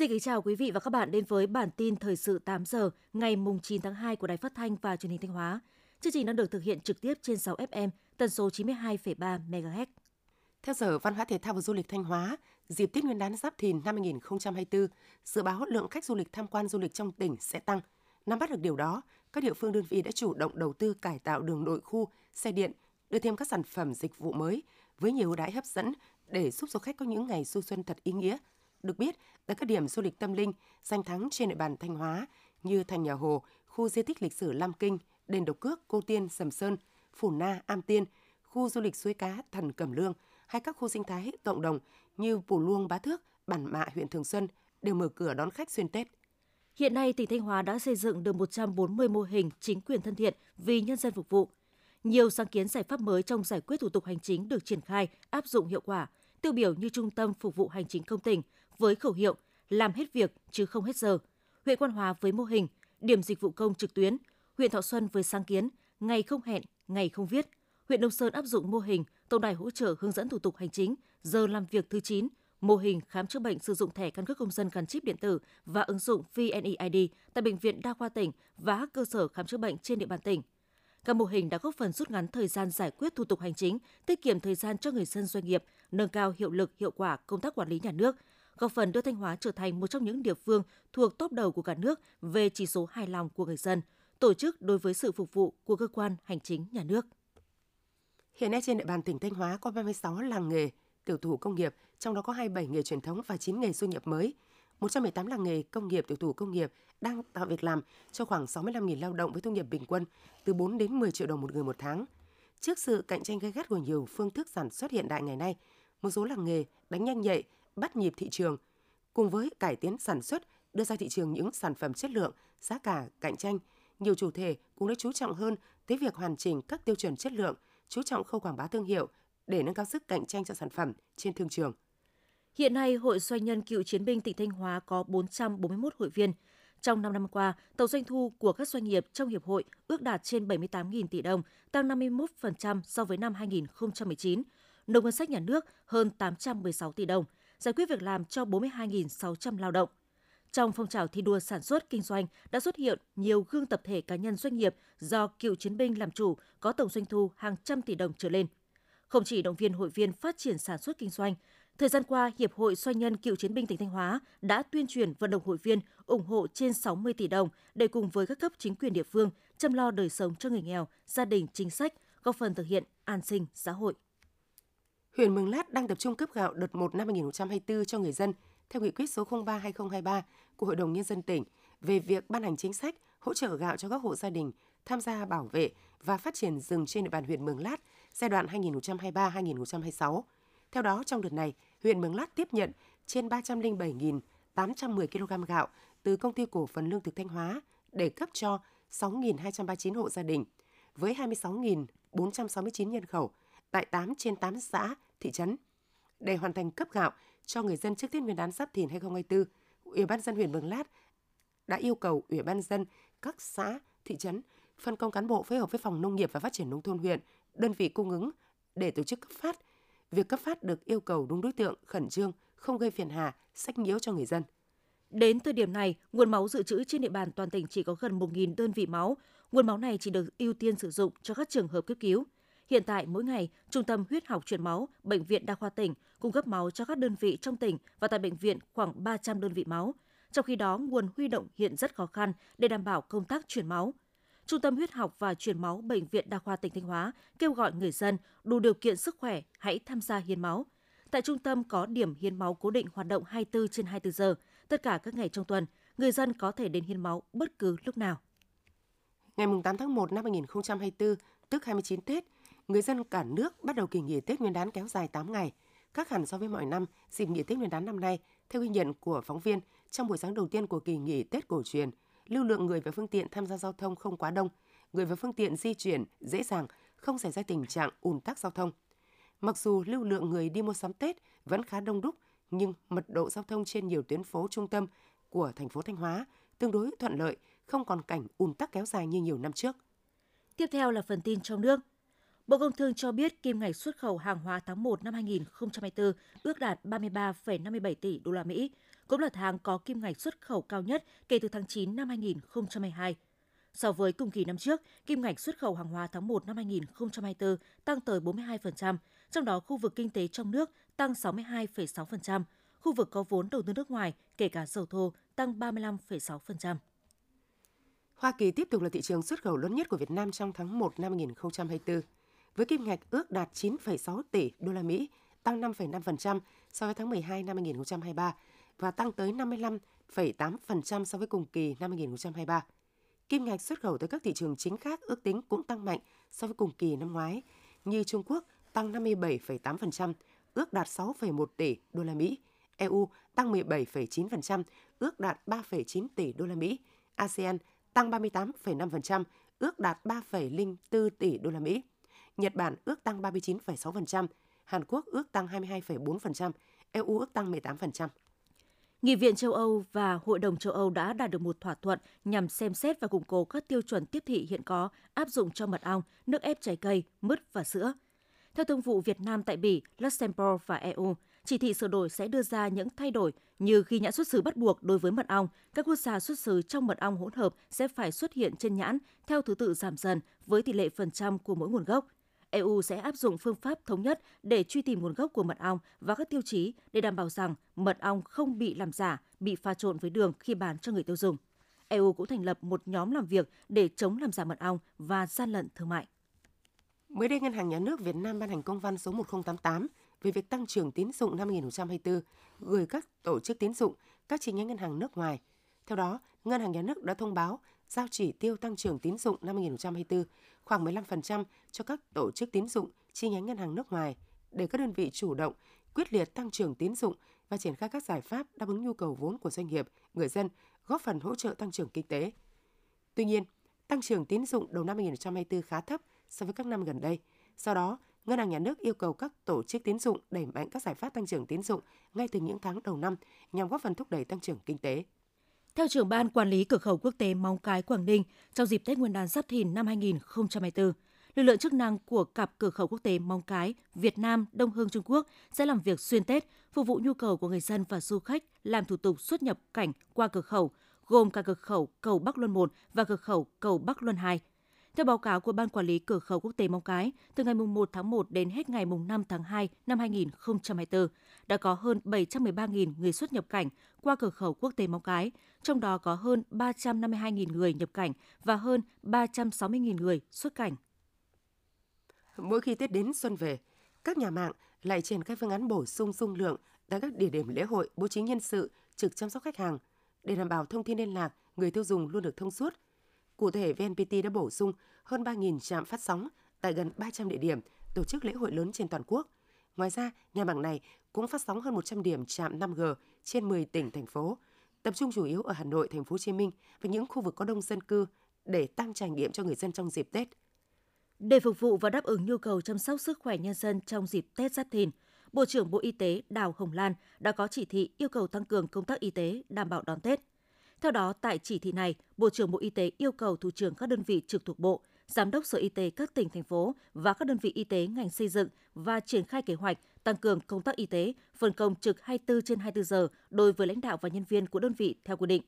Xin kính chào quý vị và các bạn đến với bản tin thời sự 8 giờ ngày mùng 9 tháng 2 của Đài Phát thanh và Truyền hình Thanh Hóa. Chương trình đang được thực hiện trực tiếp trên 6 FM, tần số 92,3 MHz. Theo Sở Văn hóa Thể thao và Du lịch Thanh Hóa, dịp Tết Nguyên đán Giáp Thìn năm 2024, dự báo lượng khách du lịch tham quan du lịch trong tỉnh sẽ tăng. Nắm bắt được điều đó, các địa phương đơn vị đã chủ động đầu tư cải tạo đường nội khu, xe điện, đưa thêm các sản phẩm dịch vụ mới với nhiều ưu đãi hấp dẫn để giúp du khách có những ngày du xuân thật ý nghĩa. Được biết, tại các điểm du lịch tâm linh, danh thắng trên địa bàn Thanh Hóa như Thành Nhà Hồ, khu di tích lịch sử Lam Kinh, đền Độc Cước, Cô Tiên, Sầm Sơn, Phủ Na, Am Tiên, khu du lịch suối cá Thần Cẩm Lương hay các khu sinh thái cộng đồng như Pù Luông, Bá Thước, Bản Mạ, huyện Thường Xuân đều mở cửa đón khách xuyên Tết. Hiện nay, tỉnh Thanh Hóa đã xây dựng được 140 mô hình chính quyền thân thiện vì nhân dân phục vụ. Nhiều sáng kiến giải pháp mới trong giải quyết thủ tục hành chính được triển khai, áp dụng hiệu quả, tiêu biểu như Trung tâm Phục vụ Hành chính công tỉnh với khẩu hiệu làm hết việc chứ không hết giờ, huyện Quan Hóa với mô hình điểm dịch vụ công trực tuyến, huyện Thọ Xuân với sáng kiến ngày không hẹn, ngày không viết, huyện Đông Sơn áp dụng mô hình tổng đài hỗ trợ hướng dẫn thủ tục hành chính giờ làm việc thứ 9, mô hình khám chữa bệnh sử dụng thẻ căn cước công dân gắn chip điện tử và ứng dụng VNeID tại bệnh viện đa khoa tỉnh và các cơ sở khám chữa bệnh trên địa bàn tỉnh. Các mô hình đã góp phần rút ngắn thời gian giải quyết thủ tục hành chính, tiết kiệm thời gian cho người dân doanh nghiệp, nâng cao hiệu lực hiệu quả công tác quản lý nhà nước, góp phần đưa Thanh Hóa trở thành một trong những địa phương thuộc top đầu của cả nước về chỉ số hài lòng của người dân, tổ chức đối với sự phục vụ của cơ quan hành chính nhà nước. Hiện nay trên địa bàn tỉnh Thanh Hóa có 36 làng nghề, tiểu thủ công nghiệp, trong đó có 27 nghề truyền thống và 9 nghề du nhập mới. 118 làng nghề công nghiệp tiểu thủ công nghiệp đang tạo việc làm cho khoảng 65.000 lao động với thu nhập bình quân từ 4 đến 10 triệu đồng một người một tháng. Trước sự cạnh tranh gay gắt của nhiều phương thức sản xuất hiện đại ngày nay, một số làng nghề đánh nhanh nhạy, bắt nhịp thị trường, cùng với cải tiến sản xuất, đưa ra thị trường những sản phẩm chất lượng, giá cả cạnh tranh, nhiều chủ thể cũng đã chú trọng hơn tới việc hoàn chỉnh các tiêu chuẩn chất lượng, chú trọng khâu quảng bá thương hiệu để nâng cao sức cạnh tranh cho sản phẩm trên thương trường. Hiện nay, Hội Doanh nhân cựu chiến binh tỉnh Thanh Hóa có 441 hội viên. Trong 5 năm qua, tổng doanh thu của các doanh nghiệp trong hiệp hội ước đạt trên 78.000 tỷ đồng, tăng 51% so với năm 2019. Nộp ngân sách nhà nước hơn 816 tỷ đồng, giải quyết việc làm cho 42.600 lao động. Trong phong trào thi đua sản xuất kinh doanh đã xuất hiện nhiều gương tập thể cá nhân doanh nghiệp do cựu chiến binh làm chủ có tổng doanh thu hàng trăm tỷ đồng trở lên. Không chỉ động viên hội viên phát triển sản xuất kinh doanh, thời gian qua Hiệp hội Doanh nhân cựu chiến binh tỉnh Thanh Hóa đã tuyên truyền vận động hội viên ủng hộ trên 60 tỷ đồng để cùng với các cấp chính quyền địa phương chăm lo đời sống cho người nghèo, gia đình chính sách, góp phần thực hiện an sinh xã hội. Huyện Mường Lát đang tập trung cấp gạo đợt 1 năm 2024 cho người dân theo nghị quyết số 03-2023 của Hội đồng Nhân dân tỉnh về việc ban hành chính sách hỗ trợ gạo cho các hộ gia đình tham gia bảo vệ và phát triển rừng trên địa bàn huyện Mường Lát giai đoạn 2023-2026. Theo đó, trong đợt này, huyện Mường Lát tiếp nhận trên 307.810 kg gạo từ công ty cổ phần lương thực Thanh Hóa để cấp cho 6.239 hộ gia đình với 26.469 nhân khẩu tại 8 trên 8 xã, thị trấn. Để hoàn thành cấp gạo cho người dân trước Tết Nguyên đán Giáp Thìn 2024, Ủy ban dân huyện Mường Lát đã yêu cầu Ủy ban dân các xã, thị trấn phân công cán bộ phối hợp với Phòng Nông nghiệp và Phát triển Nông thôn huyện, đơn vị cung ứng để tổ chức cấp phát. Việc cấp phát được yêu cầu đúng đối tượng, khẩn trương, không gây phiền hà, sách nhiễu cho người dân. Đến thời điểm này, nguồn máu dự trữ trên địa bàn toàn tỉnh chỉ có gần 1.000 đơn vị máu. Nguồn máu này chỉ được ưu tiên sử dụng cho các trường hợp cấp cứu. Hiện tại, mỗi ngày, Trung tâm Huyết học truyền máu, Bệnh viện Đa khoa tỉnh cung cấp máu cho các đơn vị trong tỉnh và tại bệnh viện khoảng 300 đơn vị máu. Trong khi đó, nguồn huy động hiện rất khó khăn để đảm bảo công tác truyền máu. Trung tâm Huyết học và Truyền máu Bệnh viện Đa khoa tỉnh Thanh Hóa kêu gọi người dân đủ điều kiện sức khỏe hãy tham gia hiến máu. Tại trung tâm có điểm hiến máu cố định hoạt động 24 trên 24 giờ. Tất cả các ngày trong tuần, người dân có thể đến hiến máu bất cứ lúc nào. Ngày 8 tháng 1 năm 2024, tức 29 Tết, người dân cả nước bắt đầu kỳ nghỉ Tết Nguyên đán kéo dài 8 ngày. Khác hẳn so với mọi năm, dịp nghỉ Tết Nguyên đán năm nay, theo ghi nhận của phóng viên, trong buổi sáng đầu tiên của kỳ nghỉ Tết cổ truyền, lưu lượng người và phương tiện tham gia giao thông không quá đông, người và phương tiện di chuyển dễ dàng, không xảy ra tình trạng ùn tắc giao thông. Mặc dù lưu lượng người đi mua sắm Tết vẫn khá đông đúc, nhưng mật độ giao thông trên nhiều tuyến phố trung tâm của thành phố Thanh Hóa tương đối thuận lợi, không còn cảnh ùn tắc kéo dài như nhiều năm trước. Tiếp theo là phần tin trong nước. Bộ Công Thương cho biết kim ngạch xuất khẩu hàng hóa tháng 1 năm 2024 ước đạt 33,57 tỷ đô la Mỹ, cũng là tháng có kim ngạch xuất khẩu cao nhất kể từ tháng 9 năm 2022. So với cùng kỳ năm trước, kim ngạch xuất khẩu hàng hóa tháng 1 năm 2024 tăng tới 42%, trong đó khu vực kinh tế trong nước tăng 62,6%, khu vực có vốn đầu tư nước ngoài, kể cả dầu thô, tăng 35,6%. Hoa Kỳ tiếp tục là thị trường xuất khẩu lớn nhất của Việt Nam trong tháng 1 năm 2024, với kim ngạch ước đạt 9,6 tỷ đô la Mỹ, tăng 5,5% so với tháng 12 năm 2023 và tăng tới 55,8% so với cùng kỳ năm 2023. Kim ngạch xuất khẩu tới các thị trường chính khác ước tính cũng tăng mạnh so với cùng kỳ năm ngoái, như Trung Quốc tăng 57,8%, ước đạt 6,1 tỷ đô la Mỹ, EU tăng 17,9%, ước đạt 3,9 tỷ đô la Mỹ, ASEAN tăng 38,5%, ước đạt 3,04 tỷ đô la Mỹ. Nhật Bản ước tăng 39,6%, Hàn Quốc ước tăng 22,4%, EU ước tăng 18%. Nghị viện châu Âu và Hội đồng châu Âu đã đạt được một thỏa thuận nhằm xem xét và củng cố các tiêu chuẩn tiếp thị hiện có áp dụng cho mật ong, nước ép trái cây, mứt và sữa. Theo thương vụ Việt Nam tại Bỉ, Luxembourg và EU, chỉ thị sửa đổi sẽ đưa ra những thay đổi như ghi nhãn xuất xứ bắt buộc đối với mật ong, các quốc gia xuất xứ trong mật ong hỗn hợp sẽ phải xuất hiện trên nhãn theo thứ tự giảm dần với tỷ lệ phần trăm của mỗi nguồn gốc. EU sẽ áp dụng phương pháp thống nhất để truy tìm nguồn gốc của mật ong và các tiêu chí để đảm bảo rằng mật ong không bị làm giả, bị pha trộn với đường khi bán cho người tiêu dùng. EU cũng thành lập một nhóm làm việc để chống làm giả mật ong và gian lận thương mại. Mới đây, Ngân hàng Nhà nước Việt Nam ban hành công văn số 1088 về việc tăng trưởng tín dụng năm 2024 gửi các tổ chức tín dụng, các chi nhánh ngân hàng nước ngoài. Theo đó, Ngân hàng Nhà nước đã thông báo giao chỉ tiêu tăng trưởng tín dụng năm 2024 khoảng 15% cho các tổ chức tín dụng, chi nhánh ngân hàng nước ngoài để các đơn vị chủ động, quyết liệt tăng trưởng tín dụng và triển khai các giải pháp đáp ứng nhu cầu vốn của doanh nghiệp, người dân, góp phần hỗ trợ tăng trưởng kinh tế. Tuy nhiên, tăng trưởng tín dụng đầu năm 2024 khá thấp so với các năm gần đây. Do đó, Ngân hàng Nhà nước yêu cầu các tổ chức tín dụng đẩy mạnh các giải pháp tăng trưởng tín dụng ngay từ những tháng đầu năm nhằm góp phần thúc đẩy tăng trưởng kinh tế. Theo trưởng ban quản lý cửa khẩu quốc tế Móng Cái Quảng Ninh, trong dịp Tết Nguyên đán Giáp Thìn năm 2024, lực lượng chức năng của cặp cửa khẩu quốc tế Móng Cái, Việt Nam, Đông Hương Trung Quốc sẽ làm việc xuyên Tết, phục vụ nhu cầu của người dân và du khách làm thủ tục xuất nhập cảnh qua cửa khẩu, gồm cả cửa khẩu cầu Bắc Luân 1 và cửa khẩu cầu Bắc Luân 2. Theo báo cáo của Ban Quản lý Cửa khẩu Quốc tế Móng Cái, từ ngày 1 tháng 1 đến hết ngày 5 tháng 2 năm 2024, đã có hơn 713.000 người xuất nhập cảnh qua cửa khẩu quốc tế Móng Cái, trong đó có hơn 352.000 người nhập cảnh và hơn 360.000 người xuất cảnh. Mỗi khi Tết đến xuân về, các nhà mạng lại triển khai phương án bổ sung dung lượng tại các địa điểm lễ hội, bố trí nhân sự trực chăm sóc khách hàng để đảm bảo thông tin liên lạc người tiêu dùng luôn được thông suốt. Cụ thể, VNPT đã bổ sung hơn 3.000 trạm phát sóng tại gần 300 địa điểm tổ chức lễ hội lớn trên toàn quốc. Ngoài ra, nhà mạng này cũng phát sóng hơn 100 điểm trạm 5G trên 10 tỉnh thành phố, tập trung chủ yếu ở Hà Nội, Thành phố Hồ Chí Minh và những khu vực có đông dân cư để tăng trải nghiệm cho người dân trong dịp Tết. Để phục vụ và đáp ứng nhu cầu chăm sóc sức khỏe nhân dân trong dịp Tết Giáp Thìn, Bộ trưởng Bộ Y tế Đào Hồng Lan đã có chỉ thị yêu cầu tăng cường công tác y tế đảm bảo đón Tết. Theo đó, tại chỉ thị này, Bộ trưởng Bộ Y tế yêu cầu thủ trưởng các đơn vị trực thuộc Bộ, Giám đốc Sở Y tế các tỉnh, thành phố và các đơn vị y tế ngành xây dựng và triển khai kế hoạch tăng cường công tác y tế, phân công trực 24 trên 24 giờ đối với lãnh đạo và nhân viên của đơn vị theo quy định.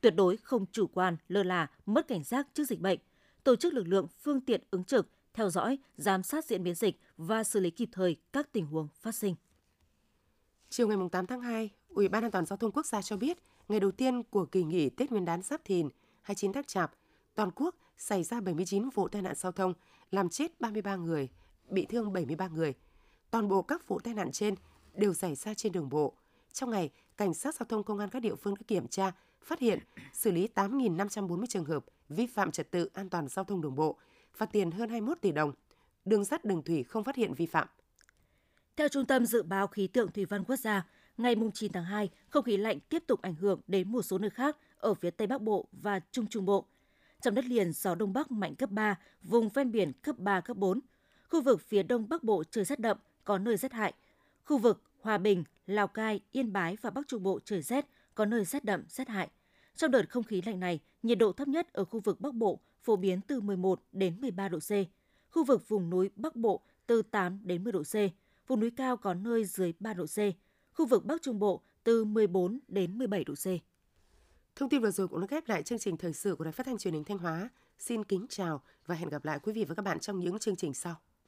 Tuyệt đối không chủ quan, lơ là, mất cảnh giác trước dịch bệnh. Tổ chức lực lượng, phương tiện ứng trực, theo dõi, giám sát diễn biến dịch và xử lý kịp thời các tình huống phát sinh. Chiều ngày 8 tháng 2, Ủy ban An toàn giao thông quốc gia cho biết, ngày đầu tiên của kỳ nghỉ Tết Nguyên đán Giáp Thìn 29 tháng Chạp, toàn quốc xảy ra 79 vụ tai nạn giao thông, làm chết 33 người, bị thương 73 người. Toàn bộ các vụ tai nạn trên đều xảy ra trên đường bộ. Trong ngày, cảnh sát giao thông công an các địa phương đã kiểm tra, phát hiện, xử lý 8.540 trường hợp vi phạm trật tự an toàn giao thông đường bộ, phạt tiền hơn 21 tỷ đồng. Đường sắt đường thủy không phát hiện vi phạm. Theo Trung tâm Dự báo Khí tượng Thủy văn Quốc gia, ngày 9 tháng 2, không khí lạnh tiếp tục ảnh hưởng đến một số nơi khác ở phía Tây Bắc Bộ và Trung Trung Bộ. Trong đất liền, gió Đông Bắc mạnh cấp 3, vùng ven biển cấp 3, cấp 4. Khu vực phía Đông Bắc Bộ trời rét đậm, có nơi rét hại. Khu vực Hòa Bình, Lào Cai, Yên Bái và Bắc Trung Bộ trời rét, có nơi rét đậm, rét hại. Trong đợt không khí lạnh này, nhiệt độ thấp nhất ở khu vực Bắc Bộ phổ biến từ 11 đến 13 độ C. Khu vực vùng núi Bắc Bộ từ 8 đến 10 độ C. Vùng núi cao có nơi dưới 3 độ C. Khu vực Bắc Trung Bộ từ 14 đến 17 độ C. Thông tin vừa rồi cũng đã khép lại chương trình thời sự của Đài Phát thanh Truyền hình Thanh Hóa. Xin kính chào và hẹn gặp lại quý vị và các bạn trong những chương trình sau.